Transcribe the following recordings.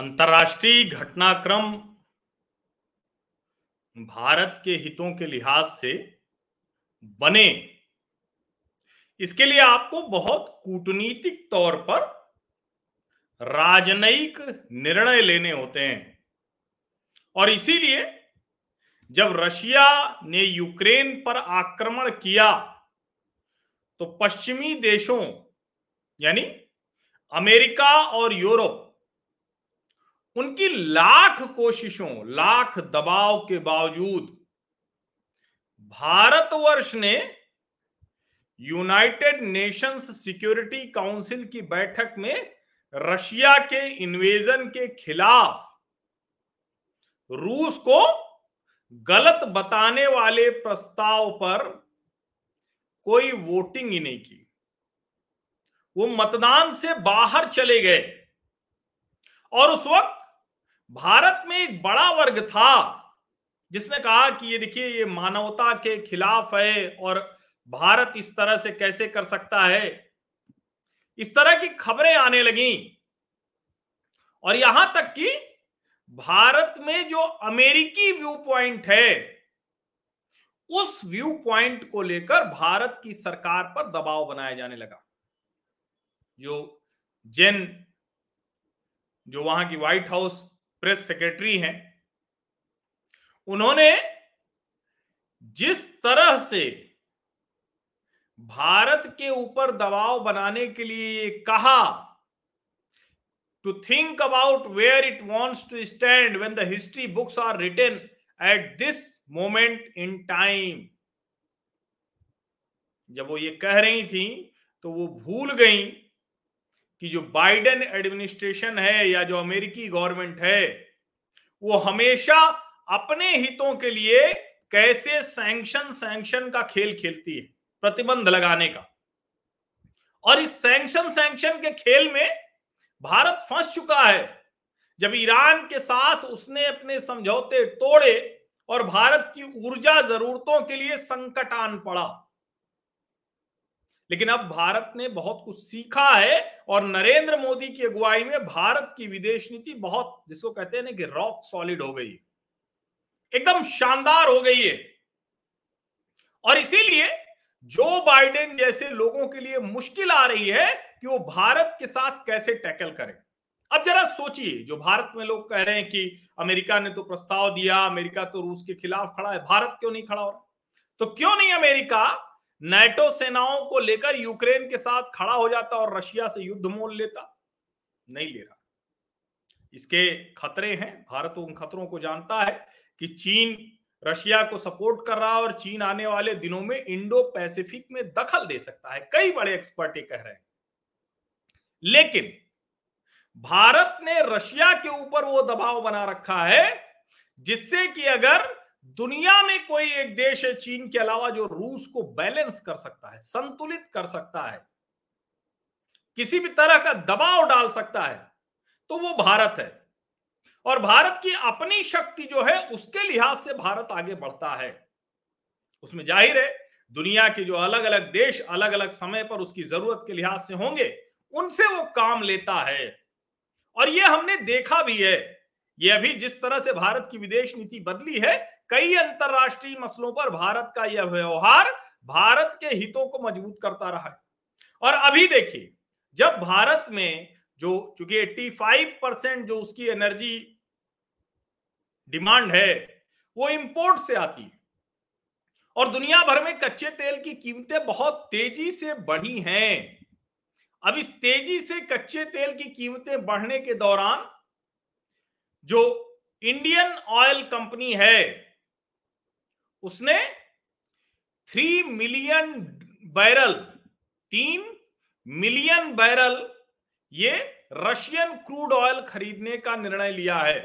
अंतर्राष्ट्रीय घटनाक्रम भारत के हितों के लिहाज से बने। इसके लिए आपको बहुत कूटनीतिक तौर पर राजनयिक निर्णय लेने होते हैं। और इसीलिए जब रशिया ने यूक्रेन पर आक्रमण किया तो पश्चिमी देशों, यानी अमेरिका और यूरोप उनकी लाख कोशिशों, लाख दबाव के बावजूद भारतवर्ष ने यूनाइटेड नेशंस सिक्योरिटी काउंसिल की बैठक में रशिया के इन्वेजन के खिलाफ रूस को गलत बताने वाले प्रस्ताव पर कोई वोटिंग ही नहीं की। वो मतदान से बाहर चले गए और उस वक्त भारत में एक बड़ा वर्ग था, जिसने कहा कि ये देखिए, ये मानवता के खिलाफ है और भारत इस तरह से कैसे कर सकता है। इस तरह की खबरें आने लगी। और यहाँ तक कि भारत में जो अमेरिकी व्यू पॉइंट है, उस व्यू पॉइंट को लेकर भारत की सरकार पर दबाव बनाया जाने लगा। जो जेन, जो वहाँ की व्हाइट हाउस प्रेस सेक्रेटरी हैं, उन्होंने जिस तरह से भारत के ऊपर दबाव बनाने के लिए कहा to think about where it wants to stand when the history books are written at this moment in time जब वो ये कह रही थी तो वो भूल गई कि जो बाइडेन एडमिनिस्ट्रेशन है या जो अमेरिकी गवर्नमेंट है, वो हमेशा अपने हितों के लिए कैसे सैंक्शन सैंक्शन का खेल खेलती है, प्रतिबंध लगाने का। और इस सैंक्शन सैंक्शन के खेल में भारत फंस चुका है। जब ईरान के साथ उसने अपने समझौते तोड़े और भारत की ऊर्जा जरूरतों के लिए संकट आन पड़ा लेकिन अब भारत ने बहुत कुछ सीखा है और नरेंद्र मोदी की अगुवाई में भारत की विदेश नीति बहुत, जिसको कहते हैं ना कि रॉक सॉलिड हो गई एकदम शानदार हो गई है। और इसीलिए जो बाइडेन जैसे लोगों के लिए मुश्किल आ रही है कि वो भारत के साथ कैसे टैकल करें। अब जरा सोचिए, जो भारत में लोग कह रहे हैं कि अमेरिका ने तो प्रस्ताव दिया, अमेरिका तो रूस के खिलाफ खड़ा है, भारत क्यों नहीं खड़ा हो रहा? तो क्यों नहीं अमेरिका नेटो सेनाओं को लेकर यूक्रेन के साथ खड़ा हो जाता और रशिया से युद्ध मोल लेता। नहीं ले रहा। इसके खतरे हैं। भारत उन खतरों को जानता है कि चीन रशिया को सपोर्ट कर रहा है और चीन आने वाले दिनों में इंडो पैसिफिक में दखल दे सकता है। कई बड़े एक्सपर्ट ये कह रहे हैं। लेकिन भारत ने रशिया के ऊपर वो दबाव बना रखा है जिससे कि अगर दुनिया में कोई एक देश है चीन के अलावा जो रूस को बैलेंस कर सकता है, संतुलित कर सकता है, किसी भी तरह का दबाव डाल सकता है तो वो भारत है। और भारत की अपनी शक्ति जो है, उसके लिहाज से भारत आगे बढ़ता है। उसमें ज़ाहिर है, दुनिया के जो अलग अलग देश अलग अलग समय पर उसकी ज़रूरत के लिहाज से होंगे, उनसे वो काम लेता है। और ये हमने देखा भी है। ये अभी जिस तरह से भारत की विदेश नीति बदली है, कई अंतरराष्ट्रीय मसलों पर भारत का यह व्यवहार भारत के हितों को मज़बूत करता रहा है। और अभी देखिए, जब भारत में जो चूँकि 85 परसेंट जो उसकी एनर्जी डिमांड है, वो इंपोर्ट से आती है। और दुनिया भर में कच्चे तेल की कीमतें बहुत तेज़ी से बढ़ी हैं। अब इस तेज़ी से कच्चे तेल की कीमतें बढ़ने के दौरान जो इंडियन ऑयल कंपनी है, उसने थ्री मिलियन बैरल तीन मिलियन बैरल ये रशियन क्रूड ऑयल खरीदने का निर्णय लिया है,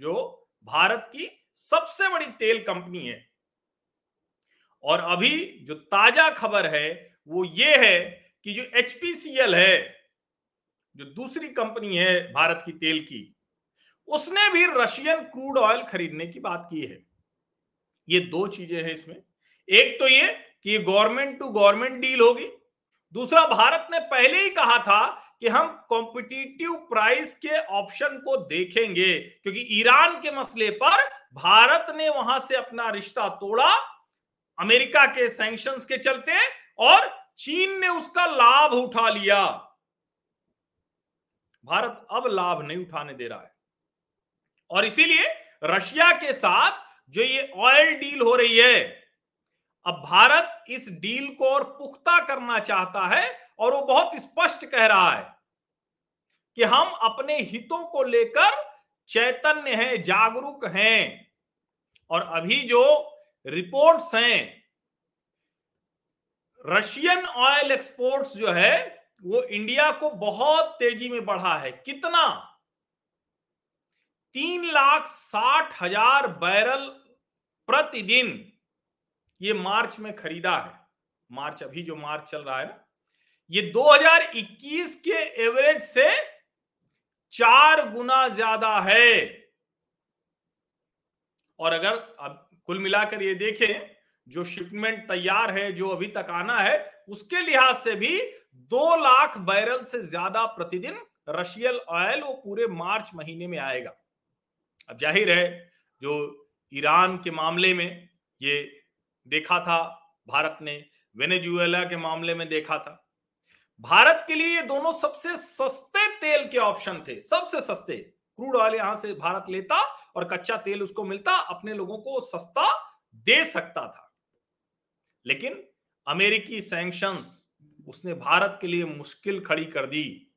जो भारत की सबसे बड़ी तेल कंपनी है। और अभी जो ताज़ा खबर है, वो ये है कि जो एचपीसीएल है, जो दूसरी कंपनी है भारत की तेल की उसने भी रशियन क्रूड ऑयल खरीदने की बात की है। ये दो चीज़ें हैं इसमें। एक तो ये कि गवर्नमेंट टू गवर्नमेंट डील होगी। दूसरा, भारत ने पहले ही कहा था कि हम कॉम्पिटिटिव प्राइस के ऑप्शन को देखेंगे, क्योंकि ईरान के मसले पर भारत ने वहाँ से अपना रिश्ता तोड़ा, अमेरिका के सैंक्शंस के चलते, और चीन ने उसका लाभ उठा लिया। भारत अब लाभ नहीं उठाने दे रहा है। और इसीलिए रशिया के साथ जो ये ऑयल डील हो रही है, अब भारत इस डील को और पुख्ता करना चाहता है और वो बहुत स्पष्ट कह रहा है कि हम अपने हितों को लेकर चैतन्य हैं, जागरूक हैं। और अभी जो रिपोर्ट्स हैं रशियन ऑयल एक्सपोर्ट्स जो है, वो इंडिया को बहुत तेज़ी में बढ़ा है। कितना? तीन लाख साठ हज़ार बैरल प्रतिदिन ये मार्च में खरीदा है। मार्च अभी जो मार्च चल रहा है ना, ये 2021 के एवरेज से चार गुना ज़्यादा है। और अगर अब कुल मिलाकर ये देखें, जो शिपमेंट तैयार है, जो अभी तक आना है, उसके लिहाज से भी दो लाख बैरल से ज़्यादा प्रतिदिन रशियल ऑयल वो पूरे मार्च महीने में आएगा। अब ज़ाहिर है, जो ईरान के मामले में ये देखा था, भारत ने, वेनेजुएला के मामले में देखा था। भारत के लिए ये दोनों सबसे सस्ते तेल के ऑप्शन थे, सबसे सस्ते। क्रूड ऑयल यहाँ से भारत लेता और कच्चा तेल उसको मिलता, अपने लोगों को सस्ता दे सकता था। लेकिन अमेरिकी सैंक्शंस उसने भारत के लिए मुश्किल खड़ी कर दी।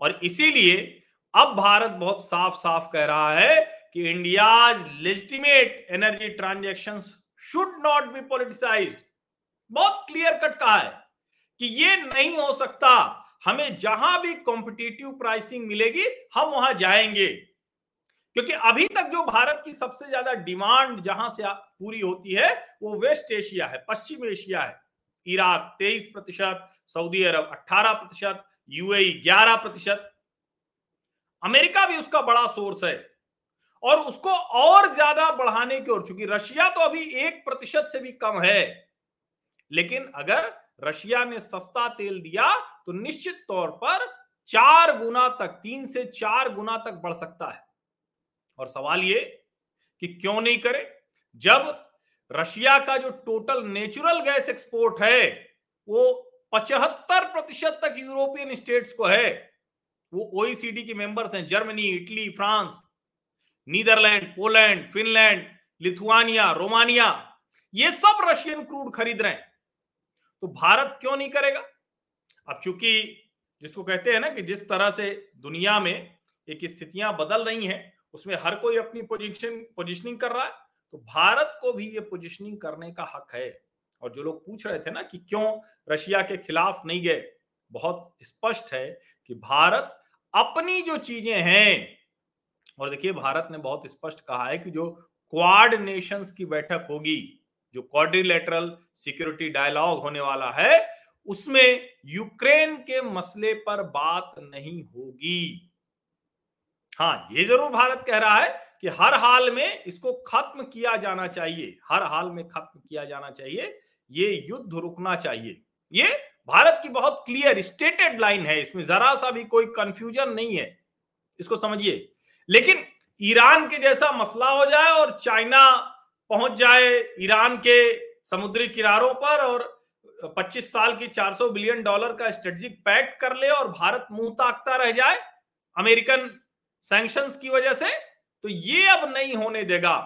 और इसीलिए अब भारत बहुत साफ़ साफ़ कह रहा है कि India legitimate energy transaction should not be politicise बहुत क्लियर कट कहा है कि ये नहीं हो सकता। हमें जहाँ भी कॉम्पिटिटिव प्राइसिंग मिलेगी, हम वहाँ जाएँगे। क्योंकि अभी तक जो भारत की सबसे ज़्यादा डिमांड जहाँ से पूरी होती है, वो वेस्ट एशिया है, पश्चिम एशिया है। इराक तेईस प्रतिशत सऊदी अरब अट्ठारह प्रतिशत यूएई ग्यारह प्रतिशत। अमेरिका भी उसका बड़ा सोर्स है और उसको और ज़्यादा बढ़ाने की ओर चूँकि। रशिया तो अभी एक प्रतिशत से भी कम है, लेकिन अगर रशिया ने सस्ता तेल दिया तो निश्चित तौर पर चार गुना तक, तीन से चार गुना तक बढ़ सकता है। और सवाल ये कि क्यों नहीं करे? जब रशिया का जो टोटल नेचुरल गैस एक्सपोर्ट है, वो पचहत्तर प्रतिशत तक यूरोपियन स्टेट्स को है वो ओईसीडी के मेंबर्स हैं Germany Italy France Netherlands Poland Finland Lithuania Romania ये सब रशियन क्रूड खरीद रहे हैं। तो भारत क्यों नहीं करेगा? अब चूँकि जिसको कहते हैं ना कि जिस तरह से दुनिया में एक स्थितियाँ बदल रही हैं, उसमें हर कोई अपनी पोजीशन पोजिशनिंग कर रहा है तो भारत को भी ये पोजिशनिंग करने का हक है। और जो लोग पूछ रहे थे ना कि क्यों रशिया के खिलाफ नहीं गए, बहुत स्पष्ट है कि भारत अपनी जो चीज़ें हैं, और देखिए, भारत ने बहुत स्पष्ट कहा है कि जो क्वाड नेशंस की बैठक होगी, जो क्वाड्रिलेटरल सिक्योरिटी डायलॉग होने वाला है, उसमें यूक्रेन के मसले पर बात नहीं होगी। हाँ ये ज़रूर भारत कह रहा है कि हर हाल में इसको खत्म किया जाना चाहिए, हर हाल में खत्म किया जाना चाहिए, ये युद्ध रुकना चाहिए। ये भारत की बहुत क्लियर स्टेटेड लाइन है, इसमें जरा सा भी कोई कंफ्यूजन नहीं है। इसको समझिए। लेकिन ईरान के जैसा मसला हो जाए और चाइना पहुँच जाए ईरान के समुद्री किनारों पर और 25 साल की 400 बिलियन डॉलर का स्ट्रेटेजिक पैक्ट कर ले और भारत मुँह ताकता रह जाए अमेरिकन सैंक्शंस की वजह से तो ये अब नहीं होने देगा।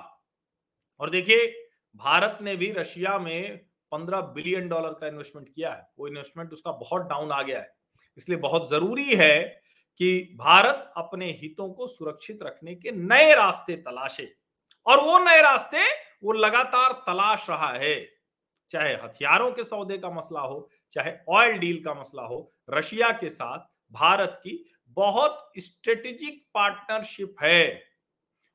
और देखिए, भारत ने भी रशिया में 15 बिलियन डॉलर का इन्वेस्टमेंट किया है। वो इन्वेस्टमेंट उसका बहुत डाउन आ गया है। इसलिए बहुत ज़रूरी है कि भारत अपने हितों को सुरक्षित रखने के नए रास्ते तलाशे। और वो नए रास्ते, वो लगातार तलाश रहा है। चाहे हथियारों के सौदे का मसला हो, चाहे ऑयल डील का मसला हो, रशिया के साथ भारत की बहुत स्ट्रेटेजिक पार्टनरशिप है।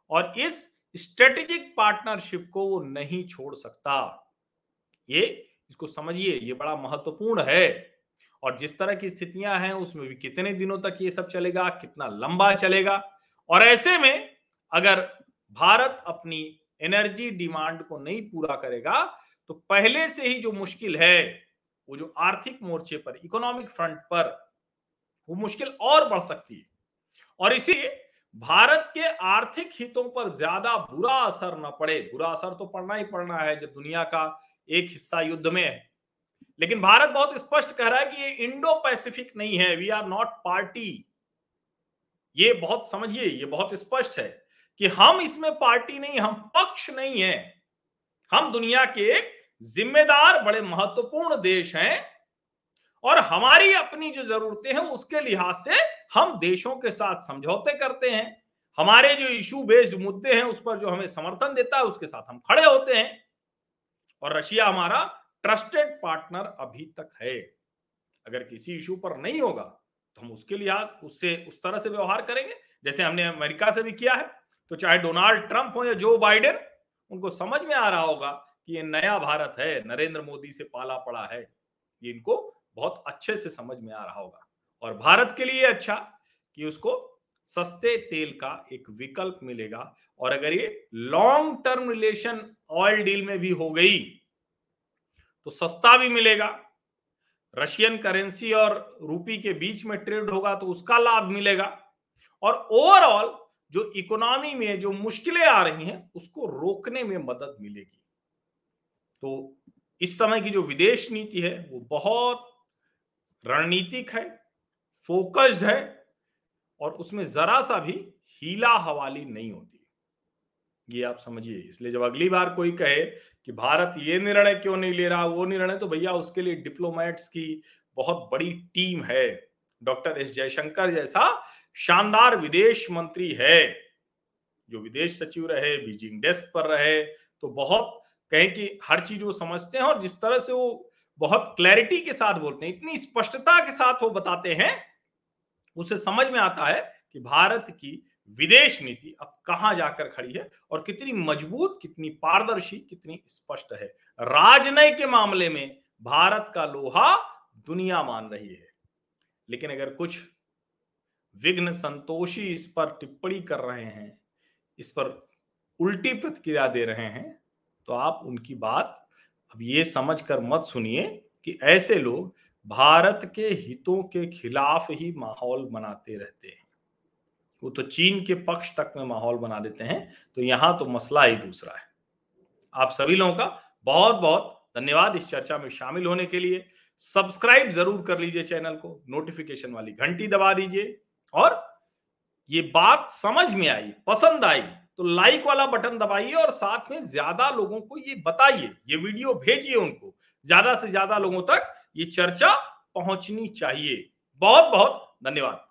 और इस स्ट्रेटेजिक पार्टनरशिप को वो नहीं छोड़ सकता। ये इसको समझिए, ये बड़ा महत्वपूर्ण है। और जिस तरह की स्थितियाँ हैं, उसमें भी कितने दिनों तक ये सब चलेगा, कितना लंबा चलेगा? और ऐसे में अगर भारत अपनी एनर्जी डिमांड को नहीं पूरा करेगा तो पहले से ही जो मुश्किल है, वो जो आर्थिक मोर्चे पर, इकोनॉमिक फ्रंट पर, वो मुश्किल और बढ़ सकती है। और इसीलिए भारत के आर्थिक हितों पर ज़्यादा बुरा असर न पड़े। बुरा असर तो पड़ना ही पड़ना है जब दुनिया का एक हिस्सा युद्ध में है। लेकिन भारत बहुत स्पष्ट कह रहा है कि ये इंडो पैसिफिक नहीं है वी आर नॉट पार्टी ये बहुत समझिए, ये बहुत स्पष्ट है कि हम इसमें पार्टी नहीं, हम पक्ष नहीं है। हम दुनिया के एक जिम्मेदार, बड़े महत्वपूर्ण देश हैं और हमारी अपनी जो जरूरतें हैं, उसके लिहाज से हम देशों के साथ समझौते करते हैं। हमारे जो इशू बेस्ड मुद्दे हैं, उस पर जो हमें समर्थन देता है, उसके साथ हम खड़े होते हैं। और रशिया हमारा ट्रस्टेड पार्टनर अभी तक है। अगर किसी इशू पर नहीं होगा तो हम उसके लिहाज उससे, उस तरह से व्यवहार करेंगे, जैसे हमने अमेरिका से भी किया है। तो चाहे डोनाल्ड ट्रंप हो या जो बाइडेन, उनको समझ में आ रहा होगा कि ये नया भारत है, नरेंद्र मोदी से पाला पड़ा है। ये इनको बहुत अच्छे से समझ में आ रहा होगा। और भारत के लिए अच्छा कि उसको सस्ते तेल का एक विकल्प मिलेगा। और अगर ये long term relation oil deal में भी हो गई तो सस्ता भी मिलेगा। रशियन करेंसी और रूपी के बीच में ट्रेड होगा तो उसका लाभ मिलेगा। और ओवरऑल जो इकोनॉमी में जो मुश्किलें आ रही हैं, उसको रोकने में मदद मिलेगी। तो इस समय की जो विदेश नीति है, वो बहुत रणनीतिक है फोकस्ड है और उसमें जरा सा भी हीला हवाली नहीं होती। ये आप समझिए, इसलिए जब अगली बार कोई कहे कि भारत ये निर्णय क्यों नहीं ले रहा, वो निर्णय तो भैया उसके लिए डिप्लोमेट्स की बहुत बड़ी टीम है। डॉक्टर एस जयशंकर जैसा शानदार विदेश मंत्री है। जो विदेश सचिव रहे, बीजिंग डेस्क पर रहे तो बहुत कहें कि हर चीज़ वो समझते हैं और जिस तरह से वो बहुत क्लैरिटी के साथ बोलते हैं, इतनी स्पष्टता के साथ वो बताते हैं उसे समझ में आता है कि भारत की विदेश नीति अब कहाँ जाकर खड़ी है और कितनी मज़बूत, कितनी पारदर्शी, कितनी स्पष्ट है। राजनय के मामले में भारत का लोहा दुनिया मान रही है। लेकिन अगर कुछ विघ्न संतोषी इस पर टिप्पणी कर रहे हैं, इस पर उल्टी प्रतिक्रिया दे रहे हैं तो आप उनकी बात अब ये समझ कर मत सुनिए कि ऐसे लोग भारत के हितों के खिलाफ ही माहौल बनाते रहते हैं। वो तो चीन के पक्ष तक में माहौल बना देते हैं तो यहाँ तो मसला ही दूसरा है। आप सभी लोगों का बहुत बहुत धन्यवाद इस चर्चा में शामिल होने के लिए। सब्सक्राइब ज़रूर कर लीजिए चैनल को, नोटिफिकेशन वाली घंटी दबा दीजिए। और ये बात समझ में आई, पसंद आई तो लाइक वाला बटन दबाइए और साथ में ज़्यादा लोगों को ये बताइए, ये वीडियो भेजिए उनको, ज़्यादा से ज़्यादा लोगों तक ये चर्चा पहुंचनी चाहिए। बहुत बहुत धन्यवाद।